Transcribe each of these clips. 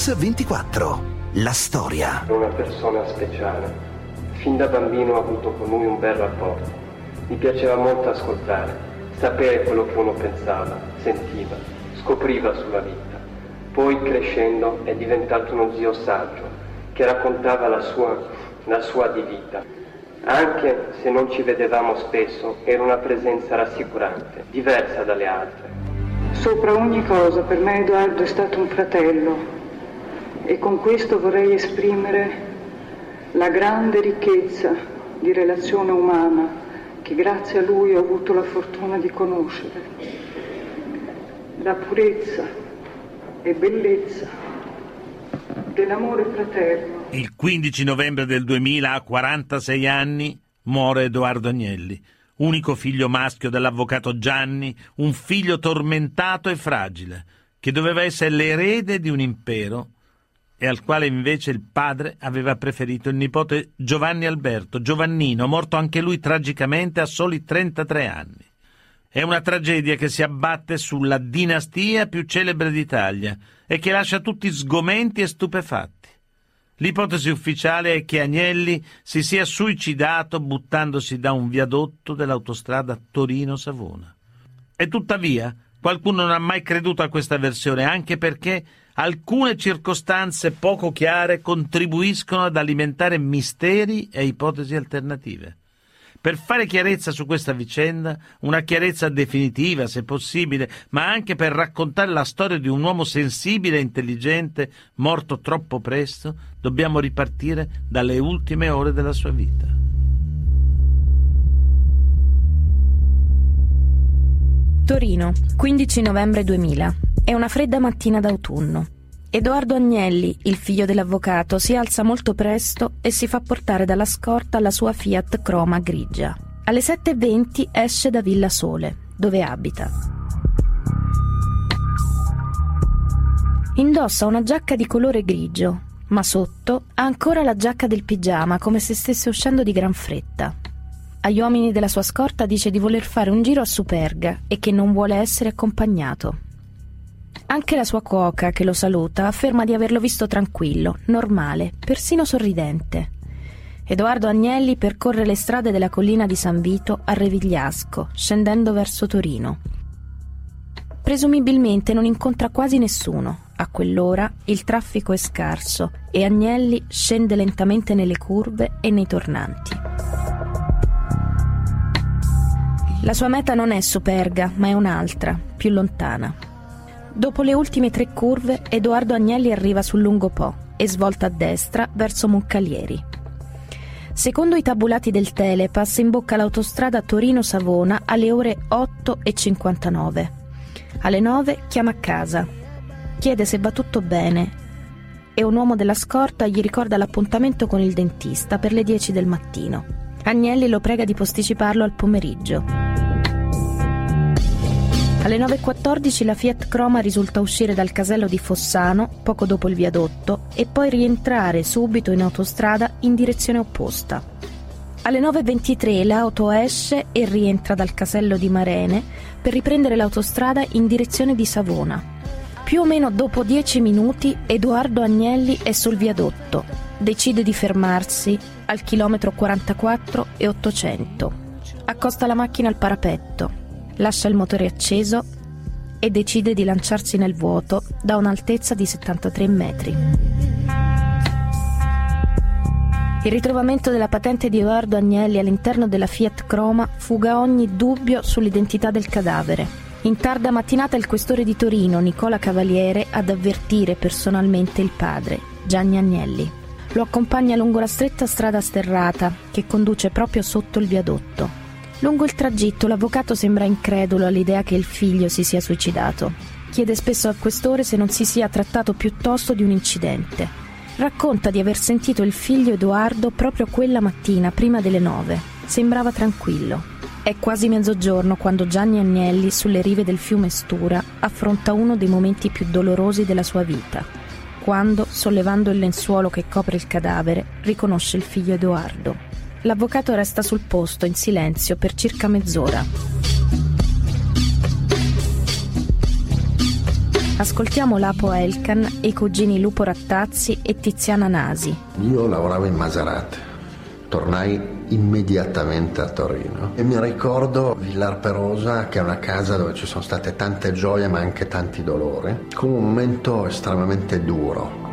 Mix24. La storia. È una persona speciale. Fin da bambino ho avuto con lui un bel rapporto. Mi piaceva molto ascoltare, sapere quello che uno pensava, sentiva, scopriva sulla vita. Poi crescendo è diventato uno zio saggio che raccontava la sua, la sua di vita. Anche se non ci vedevamo spesso, era una presenza rassicurante, diversa dalle altre. Sopra ogni cosa per me Edoardo è stato un fratello e con questo vorrei esprimere la grande ricchezza di relazione umana che grazie a lui ho avuto la fortuna di conoscere, la purezza e bellezza dell'amore fraterno. Il 15 novembre del 2000, a 46 anni, muore Edoardo Agnelli, unico figlio maschio dell'avvocato Gianni, un figlio tormentato e fragile, che doveva essere l'erede di un impero e al quale invece il padre aveva preferito il nipote Giovanni Alberto, Giovannino, morto anche lui tragicamente a soli 33 anni. È una tragedia che si abbatte sulla dinastia più celebre d'Italia e che lascia tutti sgomenti e stupefatti. L'ipotesi ufficiale è che Agnelli si sia suicidato buttandosi da un viadotto dell'autostrada Torino-Savona. E tuttavia qualcuno non ha mai creduto a questa versione, anche perché alcune circostanze poco chiare contribuiscono ad alimentare misteri e ipotesi alternative. Per fare chiarezza su questa vicenda, una chiarezza definitiva se possibile, ma anche per raccontare la storia di un uomo sensibile e intelligente morto troppo presto, dobbiamo ripartire dalle ultime ore della sua vita. Torino, 15 novembre 2000. È una fredda mattina d'autunno. Edoardo Agnelli, il figlio dell'avvocato, si alza molto presto e si fa portare dalla scorta la sua Fiat Croma grigia. Alle 7.20 esce da Villa Sole, dove abita. Indossa una giacca di colore grigio, ma sotto ha ancora la giacca del pigiama come se stesse uscendo di gran fretta. Agli uomini della sua scorta dice di voler fare un giro a Superga e che non vuole essere accompagnato. Anche la sua cuoca, che lo saluta, afferma di averlo visto tranquillo, normale, persino sorridente. Edoardo Agnelli percorre le strade della collina di San Vito a Revigliasco, scendendo verso Torino. Presumibilmente non incontra quasi nessuno. A quell'ora il traffico è scarso e Agnelli scende lentamente nelle curve e nei tornanti. La sua meta non è Superga, ma è un'altra, più lontana. Dopo le ultime tre curve, Edoardo Agnelli arriva sul lungo Po e svolta a destra verso Moncalieri. Secondo i tabulati del Telepass imbocca l'autostrada Torino-Savona alle ore 8.59. Alle 9 chiama a casa. Chiede se va tutto bene e un uomo della scorta gli ricorda l'appuntamento con il dentista per le 10 del mattino. Agnelli lo prega di posticiparlo al pomeriggio. Alle 9.14 la Fiat Croma risulta uscire dal casello di Fossano, poco dopo il viadotto, e poi rientrare subito in autostrada in direzione opposta. Alle 9.23 l'auto esce e rientra dal casello di Marene per riprendere l'autostrada in direzione di Savona. Più o meno dopo 10 minuti Edoardo Agnelli è sul viadotto. Decide di fermarsi al chilometro 44 e 800. Accosta la macchina al parapetto lascia il motore acceso e decide di lanciarsi nel vuoto da un'altezza di 73 metri. Il ritrovamento della patente di Edoardo Agnelli all'interno della Fiat Croma fuga ogni dubbio sull'identità del cadavere. In tarda mattinata il questore di Torino, Nicola Cavaliere, ad avvertire personalmente il padre, Gianni Agnelli. Lo accompagna lungo la stretta strada sterrata che conduce proprio sotto il viadotto. Lungo il tragitto l'avvocato sembra incredulo all'idea che il figlio si sia suicidato. Chiede spesso al questore se non si sia trattato piuttosto di un incidente. Racconta di aver sentito il figlio Edoardo proprio quella mattina, prima delle nove. Sembrava tranquillo. È quasi mezzogiorno quando Gianni Agnelli, sulle rive del fiume Stura, affronta uno dei momenti più dolorosi della sua vita. Quando, sollevando il lenzuolo che copre il cadavere, riconosce il figlio Edoardo. L'avvocato resta sul posto in silenzio per circa mezz'ora. Ascoltiamo Lapo Elkan e i cugini Lupo Rattazzi e Tiziana Nasi. Io lavoravo in Maserati, tornai immediatamente a Torino e mi ricordo Villar Perosa che è una casa dove ci sono state tante gioie ma anche tanti dolori, come un momento estremamente duro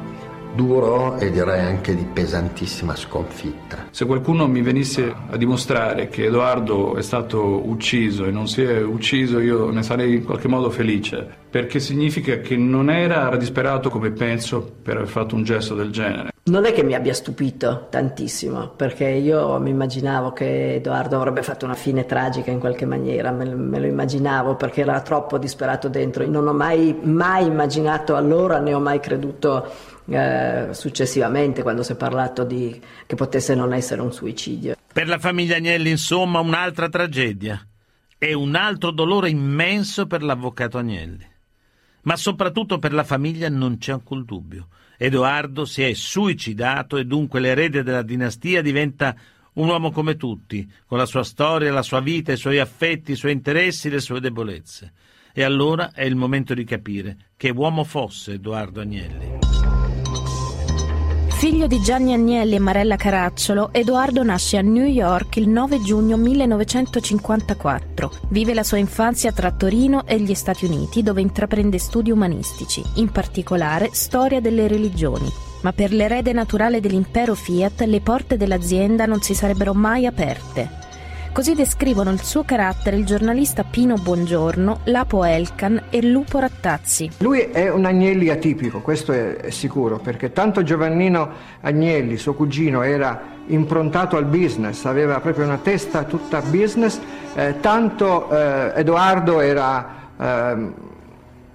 duro e direi anche di pesantissima sconfitta. Se qualcuno mi venisse a dimostrare che Edoardo è stato ucciso e non si è ucciso, io ne sarei in qualche modo felice, perché significa che non era disperato come penso per aver fatto un gesto del genere. Non è che mi abbia stupito tantissimo, perché io mi immaginavo che Edoardo avrebbe fatto una fine tragica in qualche maniera, me, me lo immaginavo perché era troppo disperato dentro. Non ho mai, mai immaginato allora, né ho mai creduto eh, successivamente quando si è parlato di che potesse non essere un suicidio. Per la famiglia Agnelli, insomma, un'altra tragedia e un altro dolore immenso per l'avvocato Agnelli. Ma soprattutto per la famiglia non c'è alcun dubbio. Edoardo si è suicidato e dunque l'erede della dinastia diventa un uomo come tutti, con la sua storia, la sua vita, i suoi affetti, i suoi interessi, le sue debolezze. E allora è il momento di capire che uomo fosse Edoardo Agnelli. Figlio di Gianni Agnelli e Marella Caracciolo, Edoardo nasce a New York il 9 giugno 1954. Vive la sua infanzia tra Torino e gli Stati Uniti, dove intraprende studi umanistici, in particolare storia delle religioni. Ma per l'erede naturale dell'impero Fiat le porte dell'azienda non si sarebbero mai aperte. Così descrivono il suo carattere il giornalista Pino Buongiorno, Lapo Elkan e Lupo Rattazzi. Lui è un Agnelli atipico, questo è sicuro, perché tanto Giovannino Agnelli, suo cugino, era improntato al business, aveva proprio una testa tutta business, eh, tanto eh, Edoardo era eh,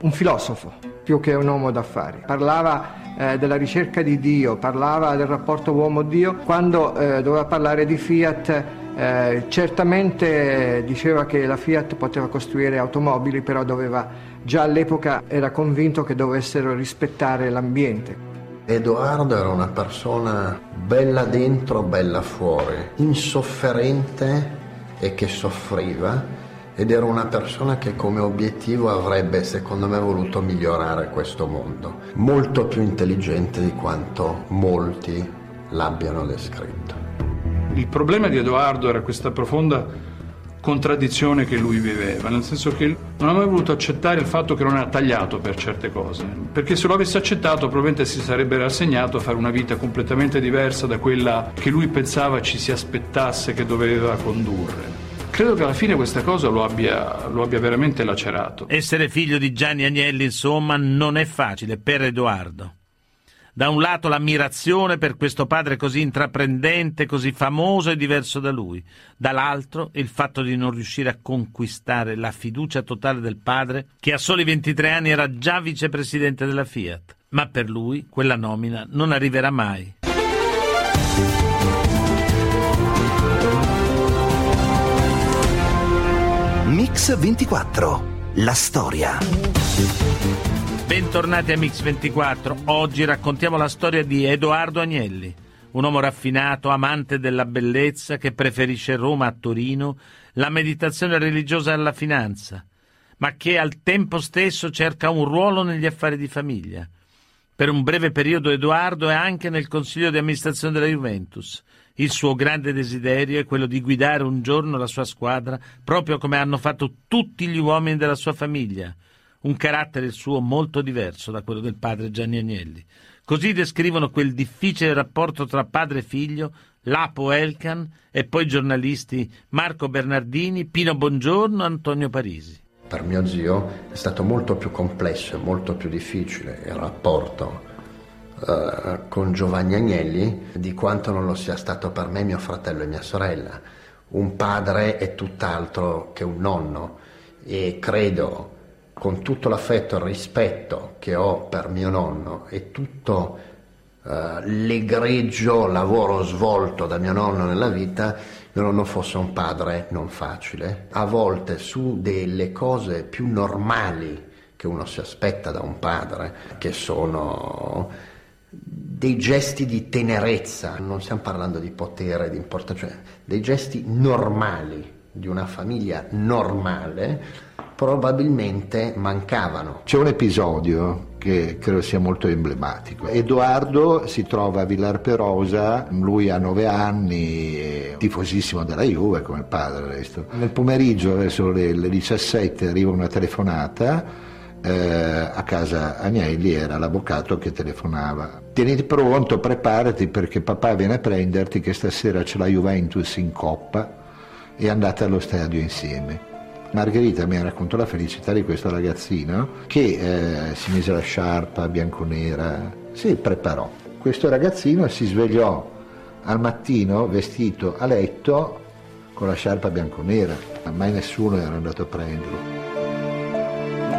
un filosofo più che un uomo d'affari. Parlava eh, della ricerca di Dio, parlava del rapporto uomo-Dio, quando eh, doveva parlare di Fiat eh, certamente diceva che la Fiat poteva costruire automobili, però doveva, già all'epoca era convinto che dovessero rispettare l'ambiente. Edoardo era una persona bella dentro, bella fuori, insofferente e che soffriva ed era una persona che come obiettivo avrebbe, secondo me, voluto migliorare questo mondo, molto più intelligente di quanto molti l'abbiano descritto. Il problema di Edoardo era questa profonda contraddizione che lui viveva, nel senso che non ha mai voluto accettare il fatto che non era tagliato per certe cose, perché se lo avesse accettato probabilmente si sarebbe rassegnato a fare una vita completamente diversa da quella che lui pensava ci si aspettasse che doveva condurre. Credo che alla fine questa cosa lo abbia, lo abbia veramente lacerato. Essere figlio di Gianni Agnelli, insomma, non è facile per Edoardo. Da un lato l'ammirazione per questo padre così intraprendente, così famoso e diverso da lui, dall'altro il fatto di non riuscire a conquistare la fiducia totale del padre, che a soli 23 anni era già vicepresidente della Fiat. Ma per lui quella nomina non arriverà mai. Mix 24. La storia. Bentornati a Mix24. Oggi raccontiamo la storia di Edoardo Agnelli, un uomo raffinato, amante della bellezza, che preferisce Roma a Torino, la meditazione religiosa alla finanza, ma che al tempo stesso cerca un ruolo negli affari di famiglia. Per un breve periodo Edoardo è anche nel consiglio di amministrazione della Juventus. Il suo grande desiderio è quello di guidare un giorno la sua squadra, proprio come hanno fatto tutti gli uomini della sua famiglia un carattere suo molto diverso da quello del padre Gianni Agnelli. Così descrivono quel difficile rapporto tra padre e figlio Lapo Elkan e poi i giornalisti Marco Bernardini, Pino Bongiorno, Antonio Parisi. Per mio zio è stato molto più complesso e molto più difficile il rapporto eh, con Giovanni Agnelli di quanto non lo sia stato per me, mio fratello e mia sorella. Un padre è tutt'altro che un nonno e credo con tutto l'affetto e il rispetto che ho per mio nonno e tutto eh, l'egregio lavoro svolto da mio nonno nella vita, mio nonno fosse un padre non facile. A volte su delle cose più normali che uno si aspetta da un padre, che sono dei gesti di tenerezza, non stiamo parlando di potere, di importanza, cioè dei gesti normali di una famiglia normale, probabilmente mancavano. C'è un episodio che credo sia molto emblematico. Edoardo si trova a Villar Perosa, lui ha nove anni, tifosissimo della Juve come il padre. Resto. Nel pomeriggio, verso le, le 17, arriva una telefonata. Eh, a casa Agnelli era l'avvocato che telefonava. Tieniti pronto, preparati perché papà viene a prenderti che stasera c'è la Juventus in coppa e andate allo stadio insieme. Margherita mi raccontò la felicità di questo ragazzino che eh, si mise la sciarpa bianconera, si preparò. Questo ragazzino si svegliò al mattino vestito a letto con la sciarpa bianconera, mai nessuno era andato a prenderlo.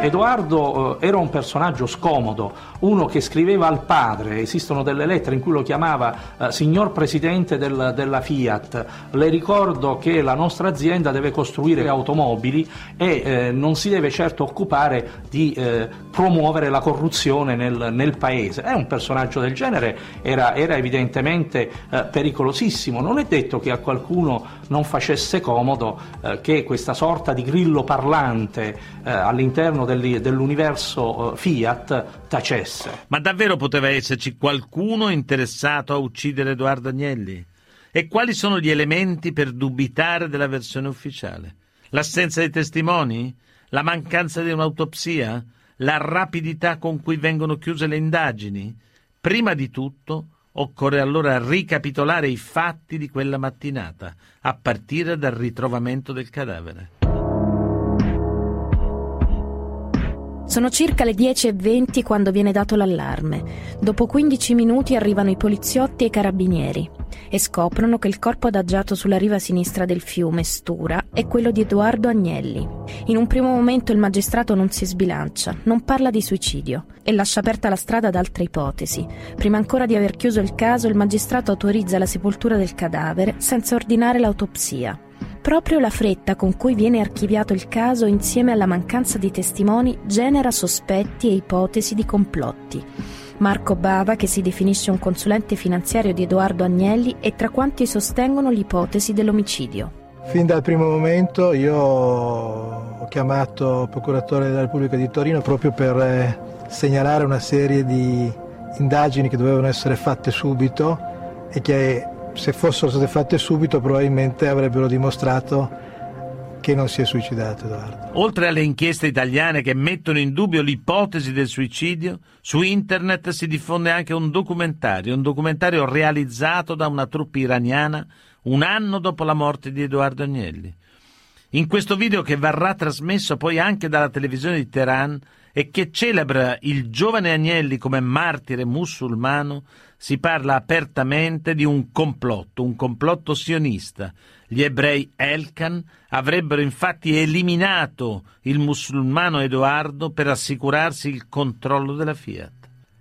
Edoardo eh, era un personaggio scomodo, uno che scriveva al padre, esistono delle lettere in cui lo chiamava eh, signor presidente del, della Fiat, le ricordo che la nostra azienda deve costruire automobili e eh, non si deve certo occupare di eh, promuovere la corruzione nel, nel, paese. È un personaggio del genere, era, era evidentemente eh, pericolosissimo, non è detto che a qualcuno non facesse comodo che questa sorta di grillo parlante all'interno del, dell'universo Fiat tacesse. Ma davvero poteva esserci qualcuno interessato a uccidere Edoardo Agnelli? E quali sono gli elementi per dubitare della versione ufficiale? L'assenza di testimoni? La mancanza di un'autopsia? La rapidità con cui vengono chiuse le indagini? Prima di tutto occorre allora ricapitolare i fatti di quella mattinata, a partire dal ritrovamento del cadavere. Sono circa le 10.20 quando viene dato l'allarme. Dopo 15 minuti arrivano i poliziotti e i carabinieri e scoprono che il corpo adagiato sulla riva sinistra del fiume Stura è quello di Edoardo Agnelli. In un primo momento il magistrato non si sbilancia, non parla di suicidio e lascia aperta la strada ad altre ipotesi. Prima ancora di aver chiuso il caso, il magistrato autorizza la sepoltura del cadavere senza ordinare l'autopsia. Proprio la fretta con cui viene archiviato il caso insieme alla mancanza di testimoni genera sospetti e ipotesi di complotti. Marco Bava, che si definisce un consulente finanziario di Edoardo Agnelli, è tra quanti sostengono l'ipotesi dell'omicidio. Fin dal primo momento io ho chiamato il procuratore della Repubblica di Torino proprio per eh, segnalare una serie di indagini che dovevano essere fatte subito e che se fossero state fatte subito probabilmente avrebbero dimostrato che non si è suicidato Edoardo. Oltre alle inchieste italiane che mettono in dubbio l'ipotesi del suicidio, su internet si diffonde anche un documentario, un documentario realizzato da una truppa iraniana un anno dopo la morte di Edoardo Agnelli. In questo video che verrà trasmesso poi anche dalla televisione di Teheran e che celebra il giovane Agnelli come martire musulmano, si parla apertamente di un complotto, un complotto sionista. Gli ebrei Elkan avrebbero infatti eliminato il musulmano Edoardo per assicurarsi il controllo della Fiat.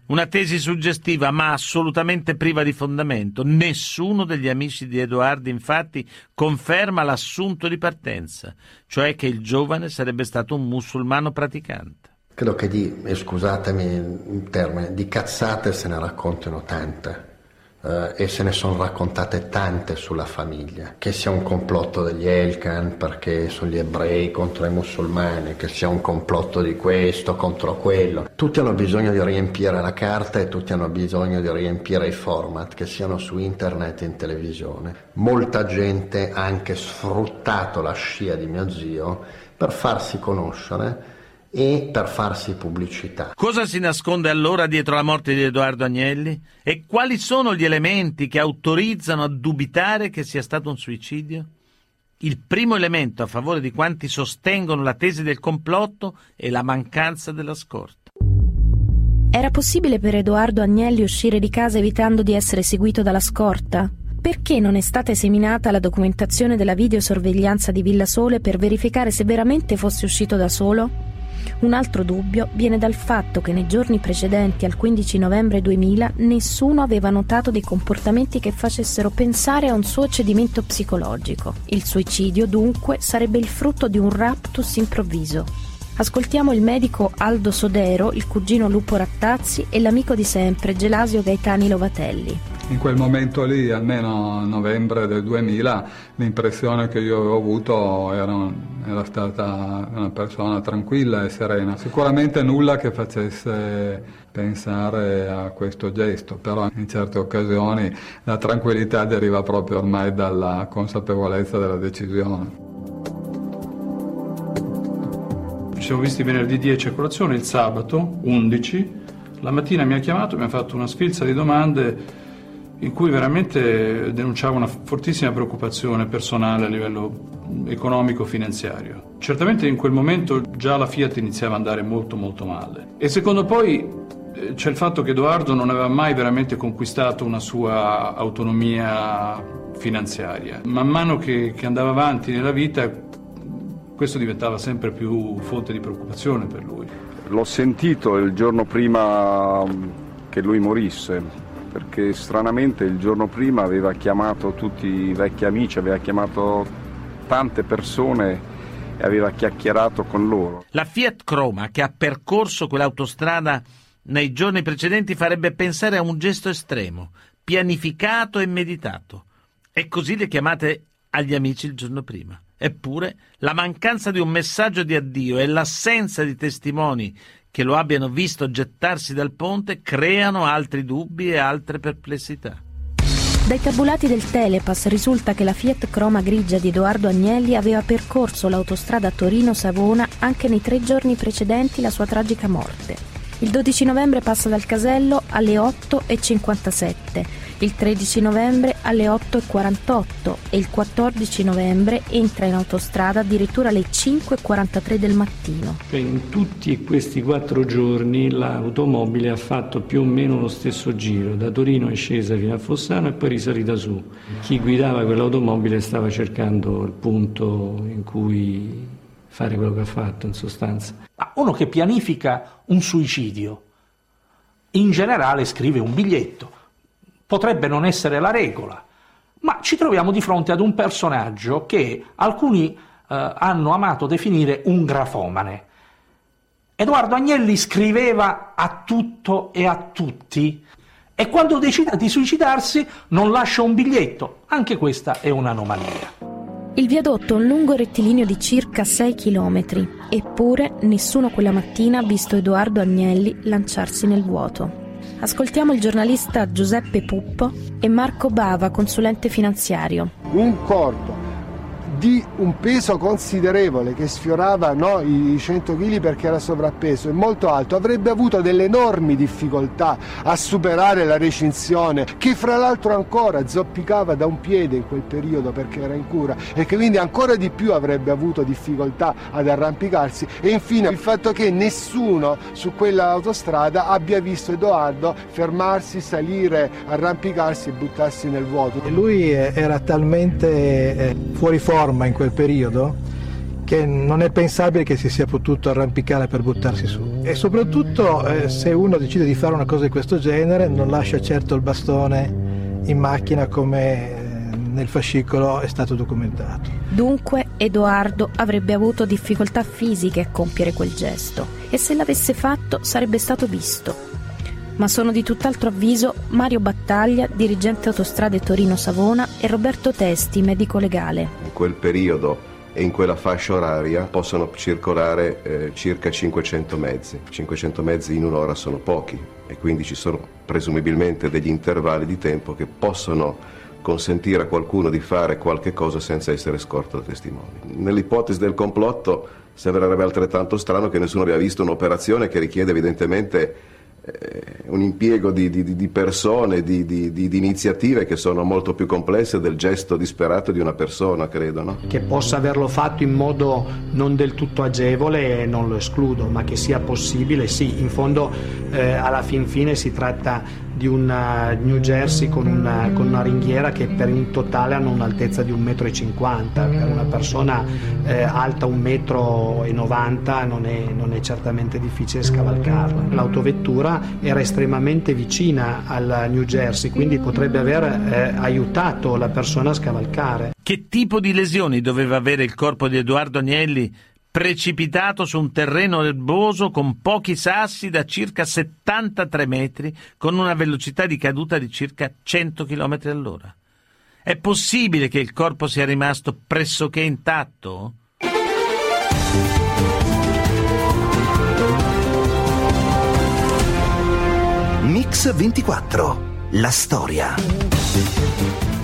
Una tesi suggestiva ma assolutamente priva di fondamento. Nessuno degli amici di Edoardo infatti conferma l'assunto di partenza, cioè che il giovane sarebbe stato un musulmano praticante. Credo che di, e scusatemi il termine, di cazzate se ne raccontino tante. Uh, e se ne sono raccontate tante sulla famiglia, che sia un complotto degli Elkan perché sono gli ebrei contro i musulmani, che sia un complotto di questo contro quello. Tutti hanno bisogno di riempire la carta e tutti hanno bisogno di riempire i format, che siano su internet e in televisione. Molta gente ha anche sfruttato la scia di mio zio per farsi conoscere e per farsi pubblicità. Cosa si nasconde allora dietro la morte di Edoardo Agnelli? E quali sono gli elementi che autorizzano a dubitare che sia stato un suicidio? Il primo elemento a favore di quanti sostengono la tesi del complotto è la mancanza della scorta. Era possibile per Edoardo Agnelli uscire di casa evitando di essere seguito dalla scorta? Perché non è stata esaminata la documentazione della videosorveglianza di Villa Sole per verificare se veramente fosse uscito da solo? Un altro dubbio viene dal fatto che nei giorni precedenti al 15 novembre 2000 nessuno aveva notato dei comportamenti che facessero pensare a un suo cedimento psicologico. Il suicidio dunque sarebbe il frutto di un raptus improvviso. Ascoltiamo il medico Aldo Sodero, il cugino Lupo Rattazzi e l'amico di sempre Gelasio Gaetani Lovatelli. In quel momento lì, almeno a novembre del 2000, l'impressione che io avevo avuto era, era stata una persona tranquilla e serena. Sicuramente nulla che facesse pensare a questo gesto, però in certe occasioni la tranquillità deriva proprio ormai dalla consapevolezza della decisione. Ci siamo visti venerdì 10 a colazione, il sabato 11, la mattina mi ha chiamato, mi ha fatto una sfilza di domande in cui veramente denunciava una fortissima preoccupazione personale a livello economico-finanziario. Certamente in quel momento già la Fiat iniziava ad andare molto molto male. E secondo poi eh, c'è il fatto che Edoardo non aveva mai veramente conquistato una sua autonomia finanziaria. Man mano che, che andava avanti nella vita questo diventava sempre più fonte di preoccupazione per lui. L'ho sentito il giorno prima che lui morisse, perché stranamente il giorno prima aveva chiamato tutti i vecchi amici, aveva chiamato tante persone e aveva chiacchierato con loro. La Fiat Croma che ha percorso quell'autostrada nei giorni precedenti farebbe pensare a un gesto estremo, pianificato e meditato. E così le chiamate agli amici il giorno prima. Eppure la mancanza di un messaggio di addio e l'assenza di testimoni che lo abbiano visto gettarsi dal ponte creano altri dubbi e altre perplessità. Dai tabulati del Telepass risulta che la Fiat Croma grigia di Edoardo Agnelli aveva percorso l'autostrada Torino-Savona anche nei tre giorni precedenti la sua tragica morte. Il 12 novembre passa dal casello alle 8.57 il 13 novembre alle 8.48 e il 14 novembre entra in autostrada addirittura alle 5.43 del mattino. In tutti questi quattro giorni l'automobile ha fatto più o meno lo stesso giro, da Torino è scesa fino a Fossano e poi risalita su. Chi guidava quell'automobile stava cercando il punto in cui fare quello che ha fatto in sostanza. Ma uno che pianifica un suicidio in generale scrive un biglietto potrebbe non essere la regola, ma ci troviamo di fronte ad un personaggio che alcuni eh, hanno amato definire un grafomane. Edoardo Agnelli scriveva a tutto e a tutti e quando decide di suicidarsi non lascia un biglietto. Anche questa è un'anomalia. Il viadotto è un lungo rettilineo di circa 6 km, eppure nessuno quella mattina ha visto Edoardo Agnelli lanciarsi nel vuoto. Ascoltiamo il giornalista Giuseppe Puppo e Marco Bava, consulente finanziario. Un corpo di un peso considerevole che sfiorava no, i 100 kg perché era sovrappeso e molto alto, avrebbe avuto delle enormi difficoltà a superare la recinzione che fra l'altro ancora zoppicava da un piede in quel periodo perché era in cura e che quindi ancora di più avrebbe avuto difficoltà ad arrampicarsi e infine il fatto che nessuno su quella autostrada abbia visto Edoardo fermarsi, salire, arrampicarsi e buttarsi nel vuoto. Lui era talmente eh, fuori forma forma in quel periodo che non è pensabile che si sia potuto arrampicare per buttarsi su. E soprattutto eh, se uno decide di fare una cosa di questo genere non lascia certo il bastone in macchina come eh, nel fascicolo è stato documentato. Dunque Edoardo avrebbe avuto difficoltà fisiche a compiere quel gesto e se l'avesse fatto sarebbe stato visto. Ma sono di tutt'altro avviso Mario Battaglia, dirigente autostrade Torino-Savona, e Roberto Testi, medico legale quel periodo e in quella fascia oraria possono circolare eh, circa 500 mezzi. 500 mezzi in un'ora sono pochi e quindi ci sono presumibilmente degli intervalli di tempo che possono consentire a qualcuno di fare qualche cosa senza essere scorto da testimoni. Nell'ipotesi del complotto sembrerebbe altrettanto strano che nessuno abbia visto un'operazione che richiede evidentemente un impiego di, di, di persone, di, di, iniziative che sono molto più complesse del gesto disperato di una persona, credo. No? Che possa averlo fatto in modo non del tutto agevole non lo escludo, ma che sia possibile, sì, in fondo eh, alla fin fine si tratta di un uh, New Jersey con una, con una, ringhiera che per in totale hanno un'altezza di 1,50 m. Per una persona eh, alta 1,90 m non è, non è certamente difficile scavalcarla. L'autovettura era estremamente vicina al New Jersey, quindi potrebbe aver eh, aiutato la persona a scavalcare. Che tipo di lesioni doveva avere il corpo di Edoardo Agnelli precipitato su un terreno erboso con pochi sassi da circa 73 metri, con una velocità di caduta di circa 100 km all'ora. È possibile che il corpo sia rimasto pressoché intatto? Mix 24. La storia.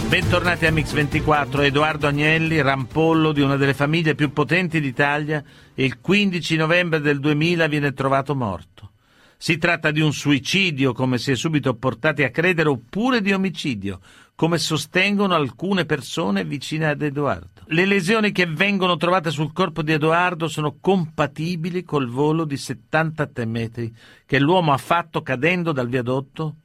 Bentornati a Mix24, Edoardo Agnelli, rampollo di una delle famiglie più potenti d'Italia, il 15 novembre del 2000 viene trovato morto. Si tratta di un suicidio, come si è subito portati a credere, oppure di omicidio, come sostengono alcune persone vicine ad Edoardo. Le lesioni che vengono trovate sul corpo di Edoardo sono compatibili col volo di 73 metri che l'uomo ha fatto cadendo dal viadotto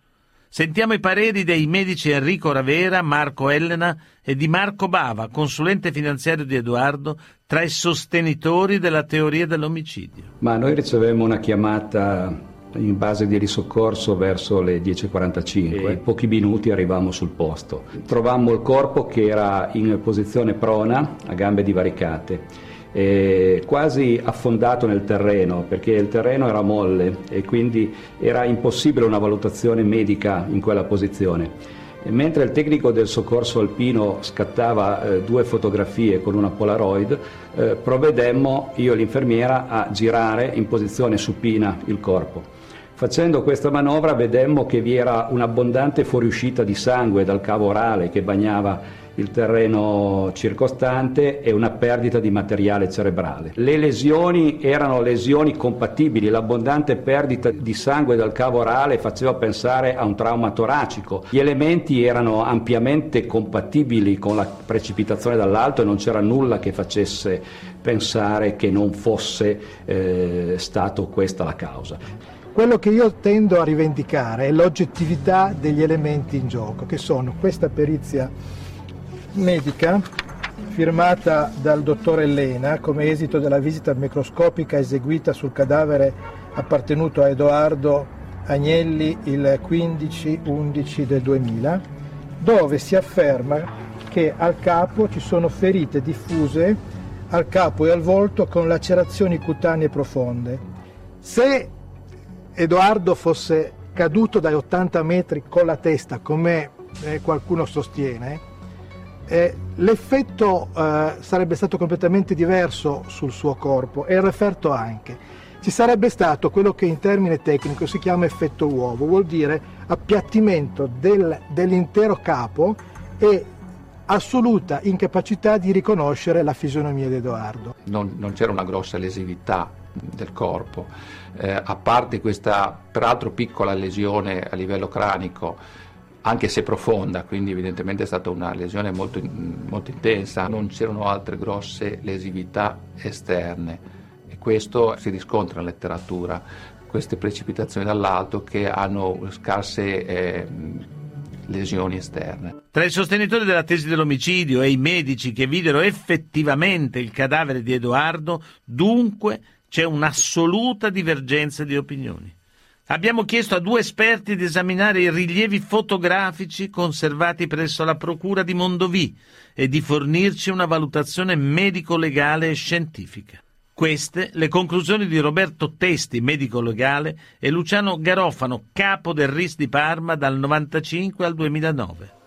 Sentiamo i pareri dei medici Enrico Ravera, Marco Elena e di Marco Bava, consulente finanziario di Edoardo, tra i sostenitori della teoria dell'omicidio. Ma noi ricevemmo una chiamata in base di risoccorso verso le 10.45 e in pochi minuti arrivavamo sul posto. Trovammo il corpo che era in posizione prona, a gambe divaricate eh, quasi affondato nel terreno perché il terreno era molle e quindi era impossibile una valutazione medica in quella posizione. E mentre il tecnico del soccorso alpino scattava eh, due fotografie con una Polaroid, eh, provvedemmo io e l'infermiera a girare in posizione supina il corpo. Facendo questa manovra vedemmo che vi era un'abbondante fuoriuscita di sangue dal cavo orale che bagnava il terreno circostante e una perdita di materiale cerebrale. Le lesioni erano lesioni compatibili, l'abbondante perdita di sangue dal cavo orale faceva pensare a un trauma toracico, gli elementi erano ampiamente compatibili con la precipitazione dall'alto e non c'era nulla che facesse pensare che non fosse eh, stato questa la causa. Quello che io tendo a rivendicare è l'oggettività degli elementi in gioco, che sono questa perizia medica firmata dal dottor Elena come esito della visita microscopica eseguita sul cadavere appartenuto a Edoardo Agnelli il 15-11 del 2000, dove si afferma che al capo ci sono ferite diffuse al capo e al volto con lacerazioni cutanee profonde. Se Edoardo fosse caduto dai 80 metri con la testa, come eh, qualcuno sostiene, eh, l'effetto eh, sarebbe stato completamente diverso sul suo corpo e il referto anche. Ci sarebbe stato quello che in termine tecnico si chiama effetto uovo, vuol dire appiattimento del, dell'intero capo e assoluta incapacità di riconoscere la fisionomia di Edoardo. Non, non c'era una grossa lesività del corpo, eh, a parte questa peraltro piccola lesione a livello cranico anche se profonda, quindi evidentemente è stata una lesione molto, molto intensa, non c'erano altre grosse lesività esterne e questo si riscontra in letteratura, queste precipitazioni dall'alto che hanno scarse eh, lesioni esterne. Tra i sostenitori della tesi dell'omicidio e i medici che videro effettivamente il cadavere di Edoardo, dunque c'è un'assoluta divergenza di opinioni. Abbiamo chiesto a due esperti di esaminare i rilievi fotografici conservati presso la Procura di Mondovì e di fornirci una valutazione medico-legale e scientifica. Queste le conclusioni di Roberto Testi, medico legale, e Luciano Garofano, capo del RIS di Parma dal 1995 al 2009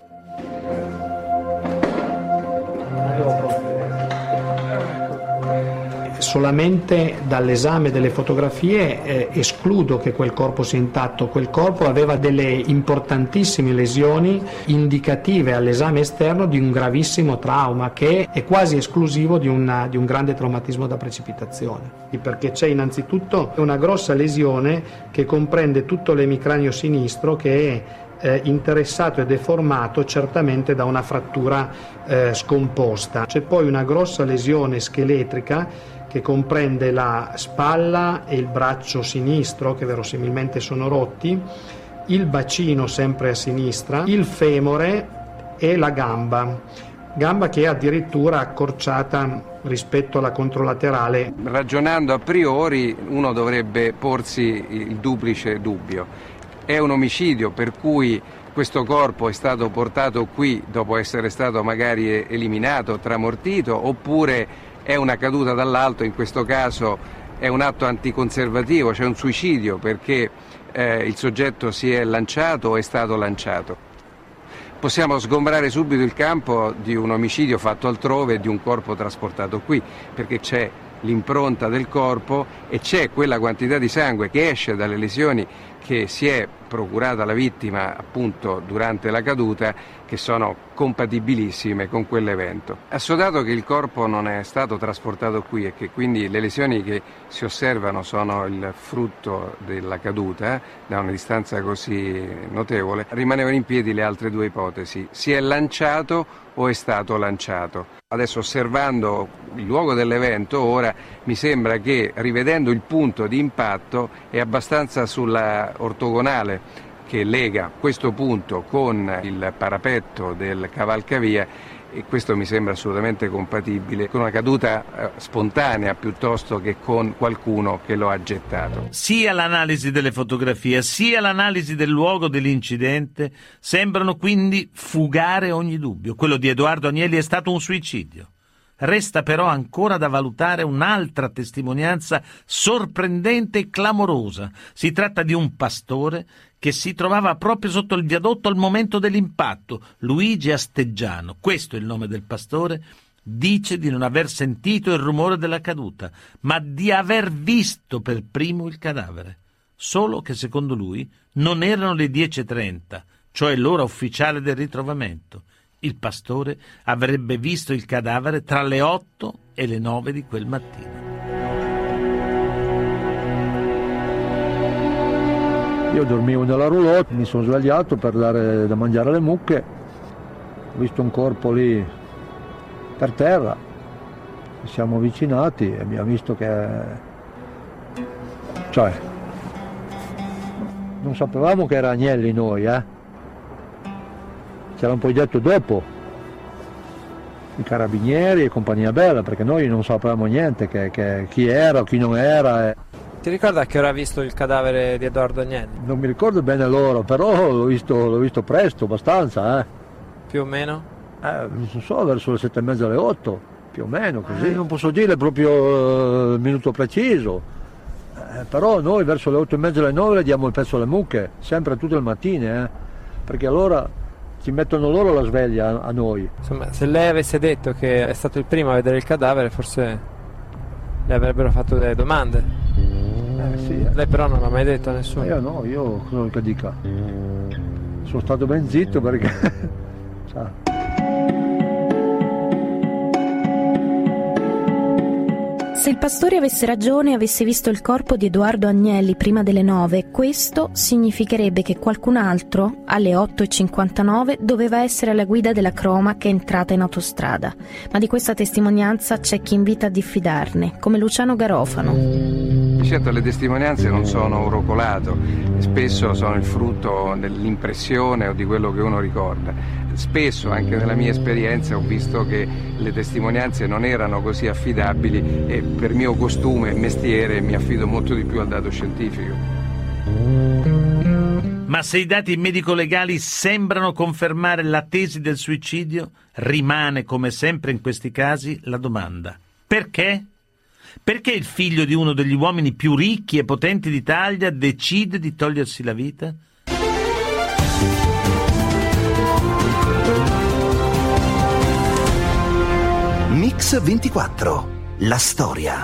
solamente dall'esame delle fotografie eh, escludo che quel corpo sia intatto, quel corpo aveva delle importantissime lesioni indicative all'esame esterno di un gravissimo trauma che è quasi esclusivo di, una, di un grande traumatismo da precipitazione, perché c'è innanzitutto una grossa lesione che comprende tutto l'emicranio sinistro che è eh, interessato e deformato certamente da una frattura eh, scomposta. C'è poi una grossa lesione scheletrica che comprende la spalla e il braccio sinistro che verosimilmente sono rotti, il bacino sempre a sinistra, il femore e la gamba, gamba che è addirittura accorciata rispetto alla controlaterale. Ragionando a priori uno dovrebbe porsi il duplice dubbio. È un omicidio per cui questo corpo è stato portato qui dopo essere stato magari eliminato, tramortito, oppure è una caduta dall'alto, in questo caso è un atto anticonservativo, cioè un suicidio perché eh, il soggetto si è lanciato o è stato lanciato. Possiamo sgombrare subito il campo di un omicidio fatto altrove e di un corpo trasportato qui, perché c'è l'impronta del corpo e c'è quella quantità di sangue che esce dalle lesioni che si è procurata la vittima appunto durante la caduta che sono compatibilissime con quell'evento. Assodato che il corpo non è stato trasportato qui e che quindi le lesioni che si osservano sono il frutto della caduta da una distanza così notevole, rimanevano in piedi le altre due ipotesi. Si è lanciato o è stato lanciato? Adesso osservando il luogo dell'evento, ora mi sembra che rivedendo il punto di impatto è abbastanza sulla ortogonale che lega questo punto con il parapetto del cavalcavia e questo mi sembra assolutamente compatibile con una caduta eh, spontanea piuttosto che con qualcuno che lo ha gettato. Sia l'analisi delle fotografie sia l'analisi del luogo dell'incidente sembrano quindi fugare ogni dubbio. Quello di Edoardo Agnelli è stato un suicidio. Resta però ancora da valutare un'altra testimonianza sorprendente e clamorosa. Si tratta di un pastore che si trovava proprio sotto il viadotto al momento dell'impatto. Luigi Asteggiano, questo è il nome del pastore, dice di non aver sentito il rumore della caduta, ma di aver visto per primo il cadavere. Solo che secondo lui non erano le 10.30, cioè l'ora ufficiale del ritrovamento il pastore avrebbe visto il cadavere tra le otto e le nove di quel mattino. Io dormivo nella roulotte, mi sono svegliato per dare da mangiare alle mucche, ho visto un corpo lì per terra, ci siamo avvicinati e abbiamo visto che... cioè, non sapevamo che era Agnelli noi, eh? Ce l'hanno poi detto dopo i carabinieri e compagnia bella perché noi non sapevamo niente che, che, chi era o chi non era. Ti ricorda che ora ha visto il cadavere di Edoardo Agnelli? Non mi ricordo bene l'ora, però l'ho visto, l'ho visto presto, abbastanza. Eh. Più o meno? Eh, non so, verso le sette e mezza alle otto, più o meno così. Eh. Non posso dire proprio il minuto preciso. Eh, però noi verso le otto e mezza alle nove diamo il pezzo alle mucche, sempre tutte le mattine, eh. perché allora ci mettono loro la sveglia a noi. Insomma, se lei avesse detto che è stato il primo a vedere il cadavere, forse le avrebbero fatto delle domande. Eh, sì, eh. Lei però non l'ha mai detto a nessuno. io no, io cosa che dica? Sono stato ben zitto perché... Se il pastore avesse ragione e avesse visto il corpo di Edoardo Agnelli prima delle 9, questo significherebbe che qualcun altro, alle 8.59, doveva essere alla guida della croma che è entrata in autostrada. Ma di questa testimonianza c'è chi invita a diffidarne, come Luciano Garofano. Certo, le testimonianze non sono un rocolato, spesso sono il frutto dell'impressione o di quello che uno ricorda spesso anche nella mia esperienza ho visto che le testimonianze non erano così affidabili e per mio costume e mestiere mi affido molto di più al dato scientifico. Ma se i dati medico-legali sembrano confermare la tesi del suicidio, rimane, come sempre in questi casi, la domanda. Perché? Perché il figlio di uno degli uomini più ricchi e potenti d'Italia decide di togliersi la vita? Mix 24, la storia.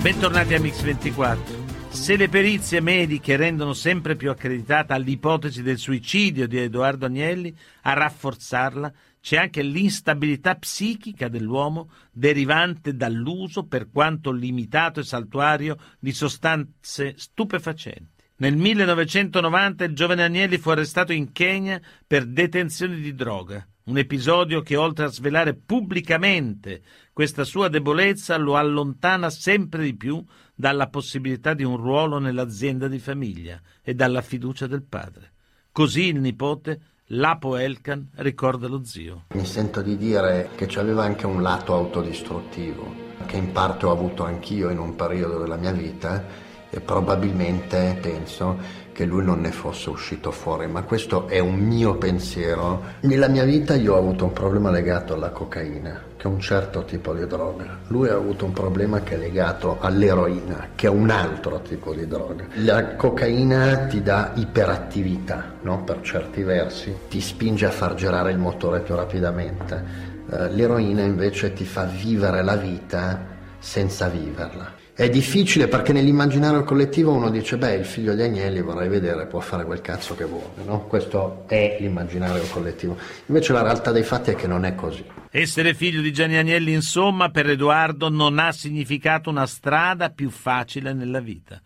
Bentornati a Mix 24. Se le perizie mediche rendono sempre più accreditata l'ipotesi del suicidio di Edoardo Agnelli, a rafforzarla c'è anche l'instabilità psichica dell'uomo derivante dall'uso, per quanto limitato e saltuario, di sostanze stupefacenti. Nel 1990 il giovane Agnelli fu arrestato in Kenya per detenzione di droga. Un episodio che oltre a svelare pubblicamente questa sua debolezza lo allontana sempre di più dalla possibilità di un ruolo nell'azienda di famiglia e dalla fiducia del padre. Così il nipote, Lapo Elkan, ricorda lo zio. Mi sento di dire che c'aveva anche un lato autodistruttivo, che in parte ho avuto anch'io in un periodo della mia vita e probabilmente penso che lui non ne fosse uscito fuori, ma questo è un mio pensiero. Nella mia vita io ho avuto un problema legato alla cocaina, che è un certo tipo di droga. Lui ha avuto un problema che è legato all'eroina, che è un altro tipo di droga. La cocaina ti dà iperattività, no? per certi versi, ti spinge a far girare il motore più rapidamente. Eh, l'eroina invece ti fa vivere la vita senza viverla. È difficile perché nell'immaginario collettivo uno dice, beh, il figlio di Agnelli vorrei vedere, può fare quel cazzo che vuole, no? Questo è l'immaginario collettivo. Invece la realtà dei fatti è che non è così. Essere figlio di Gianni Agnelli, insomma, per Edoardo non ha significato una strada più facile nella vita.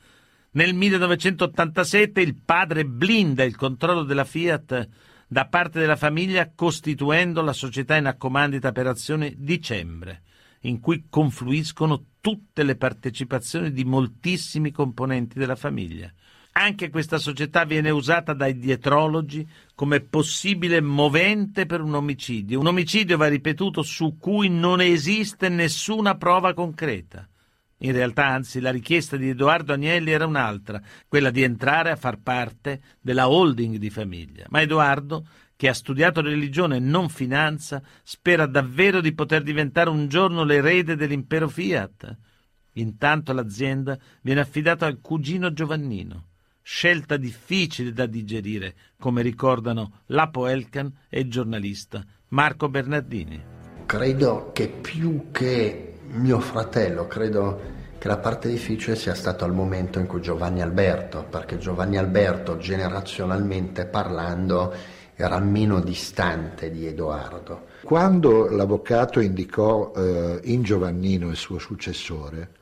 Nel 1987 il padre blinda il controllo della Fiat da parte della famiglia costituendo la società in accomandita per azione Dicembre in cui confluiscono tutte le partecipazioni di moltissimi componenti della famiglia. Anche questa società viene usata dai dietrologi come possibile movente per un omicidio. Un omicidio va ripetuto su cui non esiste nessuna prova concreta. In realtà, anzi, la richiesta di Edoardo Agnelli era un'altra, quella di entrare a far parte della holding di famiglia. Ma Edoardo che ha studiato religione e non finanza, spera davvero di poter diventare un giorno l'erede dell'impero Fiat. Intanto l'azienda viene affidata al cugino Giovannino. Scelta difficile da digerire, come ricordano Lapo Elkan e il giornalista Marco Bernardini. Credo che più che mio fratello, credo che la parte difficile sia stato al momento in cui Giovanni Alberto, perché Giovanni Alberto generazionalmente parlando era meno distante di Edoardo. Quando l'avvocato indicò eh, in Giovannino il suo successore,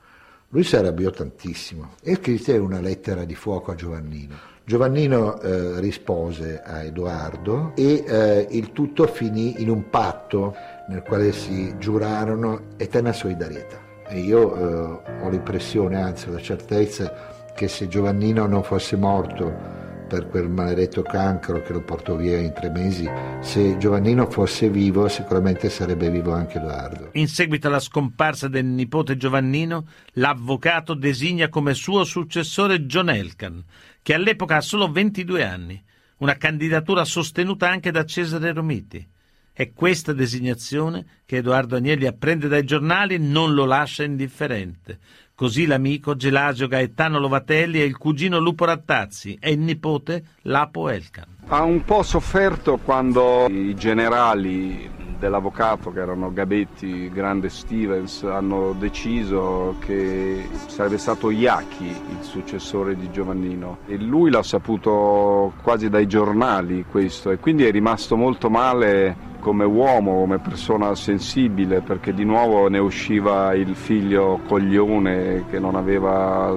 lui si arrabbiò tantissimo e scrisse una lettera di fuoco a Giovannino. Giovannino eh, rispose a Edoardo e eh, il tutto finì in un patto nel quale si giurarono eterna solidarietà. E io eh, ho l'impressione, anzi la certezza, che se Giovannino non fosse morto per quel maledetto cancro che lo portò via in tre mesi, se Giovannino fosse vivo sicuramente sarebbe vivo anche Edoardo. In seguito alla scomparsa del nipote Giovannino, l'avvocato designa come suo successore John Elkan, che all'epoca ha solo 22 anni, una candidatura sostenuta anche da Cesare Romiti. È questa designazione che Edoardo Agnelli apprende dai giornali non lo lascia indifferente. Così l'amico Gelasio Gaetano Lovatelli è il cugino Lupo Rattazzi e il nipote Lapo Elkan. Ha un po' sofferto quando i generali dell'avvocato, che erano Gabetti, Grande Stevens, hanno deciso che sarebbe stato Iacchi il successore di Giovannino. E lui l'ha saputo quasi dai giornali questo e quindi è rimasto molto male come uomo, come persona sensibile, perché di nuovo ne usciva il figlio coglione che non aveva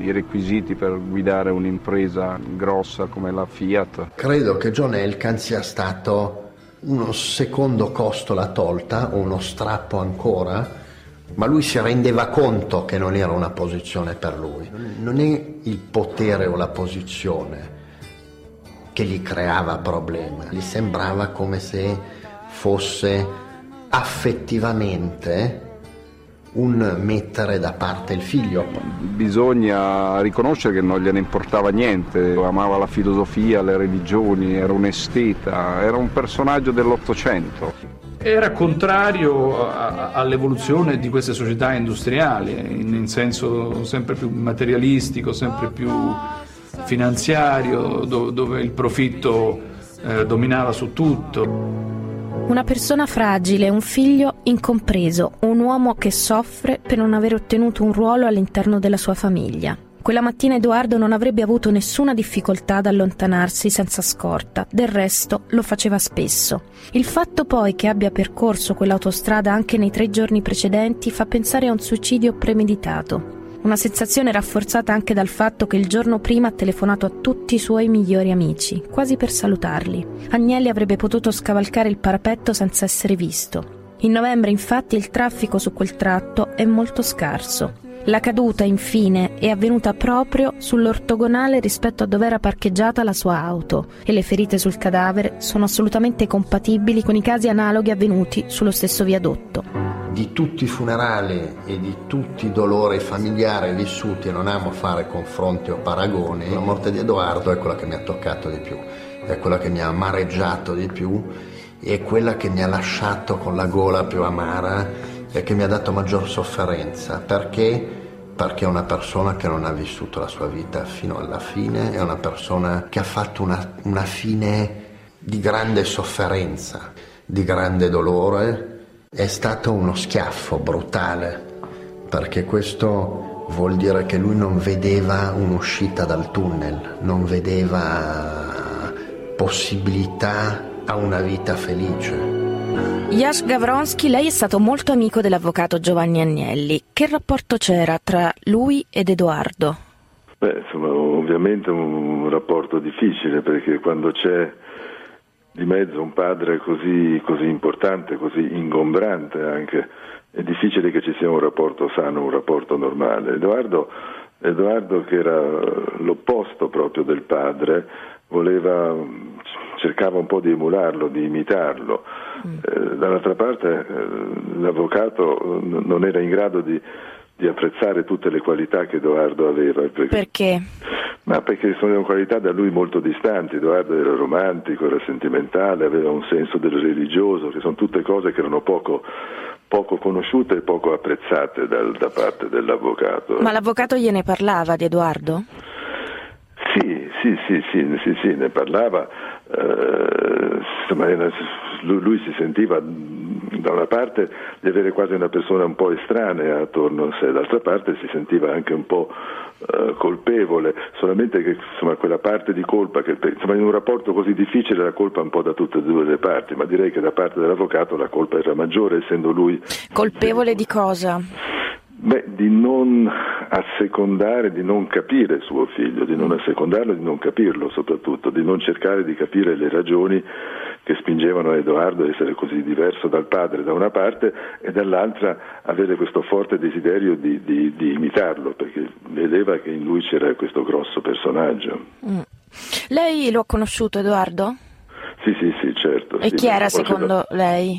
i requisiti per guidare un'impresa grossa come la Fiat. Credo che John Elkan sia stato uno secondo costola tolta o uno strappo ancora, ma lui si rendeva conto che non era una posizione per lui. Non è il potere o la posizione che gli creava problema, gli sembrava come se fosse affettivamente un mettere da parte il figlio. Bisogna riconoscere che non gliene importava niente, amava la filosofia, le religioni, era un esteta, era un personaggio dell'Ottocento. Era contrario a, all'evoluzione di queste società industriali, in, in senso sempre più materialistico, sempre più finanziario, do, dove il profitto eh, dominava su tutto. Una persona fragile, un figlio incompreso, un uomo che soffre per non aver ottenuto un ruolo all'interno della sua famiglia. Quella mattina Edoardo non avrebbe avuto nessuna difficoltà ad allontanarsi senza scorta, del resto lo faceva spesso. Il fatto poi che abbia percorso quell'autostrada anche nei tre giorni precedenti fa pensare a un suicidio premeditato. Una sensazione rafforzata anche dal fatto che il giorno prima ha telefonato a tutti i suoi migliori amici, quasi per salutarli. Agnelli avrebbe potuto scavalcare il parapetto senza essere visto. In novembre infatti il traffico su quel tratto è molto scarso. La caduta, infine, è avvenuta proprio sull'ortogonale rispetto a dove era parcheggiata la sua auto e le ferite sul cadavere sono assolutamente compatibili con i casi analoghi avvenuti sullo stesso viadotto. Di tutti i funerali e di tutti i dolori familiari vissuti, non amo fare confronti o paragoni, la morte di Edoardo è quella che mi ha toccato di più, è quella che mi ha amareggiato di più, è quella che mi ha lasciato con la gola più amara e che mi ha dato maggior sofferenza. Perché? Perché è una persona che non ha vissuto la sua vita fino alla fine, è una persona che ha fatto una, una fine di grande sofferenza, di grande dolore. È stato uno schiaffo brutale, perché questo vuol dire che lui non vedeva un'uscita dal tunnel, non vedeva possibilità a una vita felice. Yash Gavronsky, lei è stato molto amico dell'avvocato Giovanni Agnelli. Che rapporto c'era tra lui ed Edoardo? Beh, insomma, ovviamente un rapporto difficile perché quando c'è di mezzo un padre così, così importante, così ingombrante anche, è difficile che ci sia un rapporto sano, un rapporto normale. Edoardo, Edoardo che era l'opposto proprio del padre, voleva, cercava un po' di emularlo, di imitarlo. Eh, dall'altra parte eh, l'avvocato non era in grado di, di, apprezzare tutte le qualità che Edoardo aveva. Perché? perché? Ma perché sono qualità da lui molto distanti. Edoardo era romantico, era sentimentale, aveva un senso del religioso, che sono tutte cose che erano poco poco conosciute e poco apprezzate dal, da parte dell'avvocato. Ma l'avvocato gliene parlava di Edoardo? Sì, sì, sì, sì, sì, sì ne parlava. Eh, insomma, lui, si sentiva da una parte di avere quasi una persona un po' estranea attorno a sé, dall'altra parte si sentiva anche un po' eh, colpevole, solamente che insomma, quella parte di colpa, che insomma, in un rapporto così difficile la colpa è un po' da tutte e due le parti, ma direi che da parte dell'avvocato la colpa era maggiore essendo lui... Colpevole di cosa? Beh, di non assecondare, di non capire suo figlio, di non assecondarlo, di non capirlo soprattutto, di non cercare di capire le ragioni che spingevano Edoardo a essere così diverso dal padre da una parte e dall'altra avere questo forte desiderio di, di, di imitarlo, perché vedeva che in lui c'era questo grosso personaggio. Mm. Lei lo ha conosciuto Edoardo? Sì, sì, sì, certo. E sì, chi era secondo lei?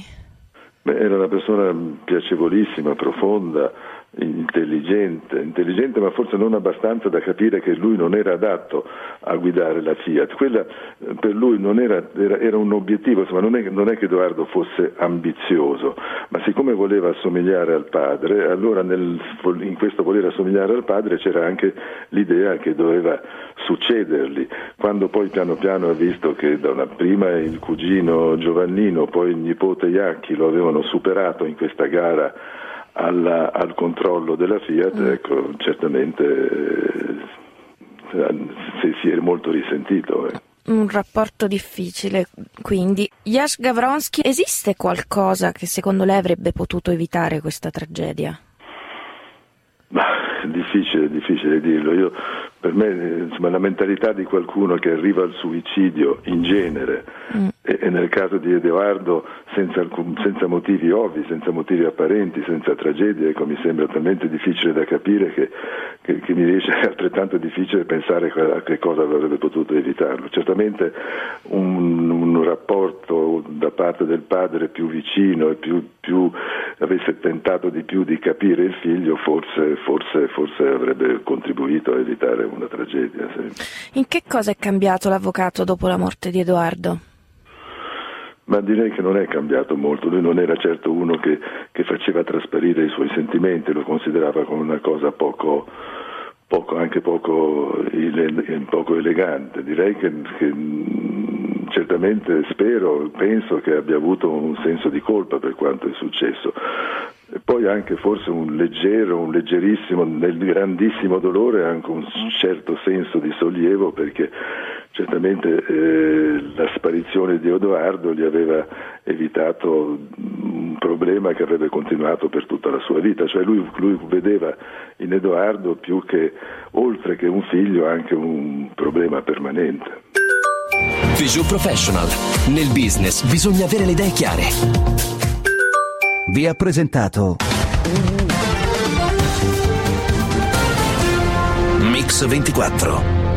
Beh, era una persona piacevolissima, profonda, intelligente, intelligente ma forse non abbastanza da capire che lui non era adatto a guidare la Fiat. Quella eh, per lui era, era, era un obiettivo, insomma, non, è, non, è, che Edoardo fosse ambizioso, ma siccome voleva assomigliare al padre, allora nel, in questo voler assomigliare al padre c'era anche l'idea che doveva succedergli. Quando poi piano piano ha visto che da una, prima il cugino Giovannino, poi il nipote Iacchi lo avevano superato in questa gara alla, al controllo della Fiat, mm. ecco, certamente eh, si è molto risentito. Eh. Un rapporto difficile, quindi. Yash Gavronsky, esiste qualcosa che secondo lei avrebbe potuto evitare questa tragedia? Ma, difficile, difficile dirlo. Io, per me insomma, la mentalità di qualcuno che arriva al suicidio in genere mm. E, nel caso di Edoardo senza, senza, motivi ovvi, senza motivi apparenti, senza tragedie, ecco, mi sembra talmente difficile da capire che, che, che mi riesce altrettanto difficile pensare a che cosa avrebbe potuto evitarlo. Certamente un, un rapporto da parte del padre più vicino e più, più, avesse tentato di più di capire il figlio, forse, forse, forse avrebbe contribuito a evitare una tragedia. Sì. In che cosa è cambiato l'avvocato dopo la morte di Edoardo? Ma direi che non è cambiato molto, lui non era certo uno che, che faceva trasparire i suoi sentimenti, lo considerava come una cosa poco, poco anche poco, poco, elegante. Direi che, che certamente spero, penso che abbia avuto un senso di colpa per quanto è successo. E poi anche forse un leggero, un leggerissimo, nel grandissimo dolore anche un certo senso di sollievo perché certamente eh, la sparizione di Odoardo gli aveva evitato un problema che avrebbe continuato per tutta la sua vita, cioè lui, lui vedeva in Edoardo più che oltre che un figlio anche un problema permanente. Peugeot Professional. Nel business bisogna avere le idee chiare. Vi ha presentato Mix 24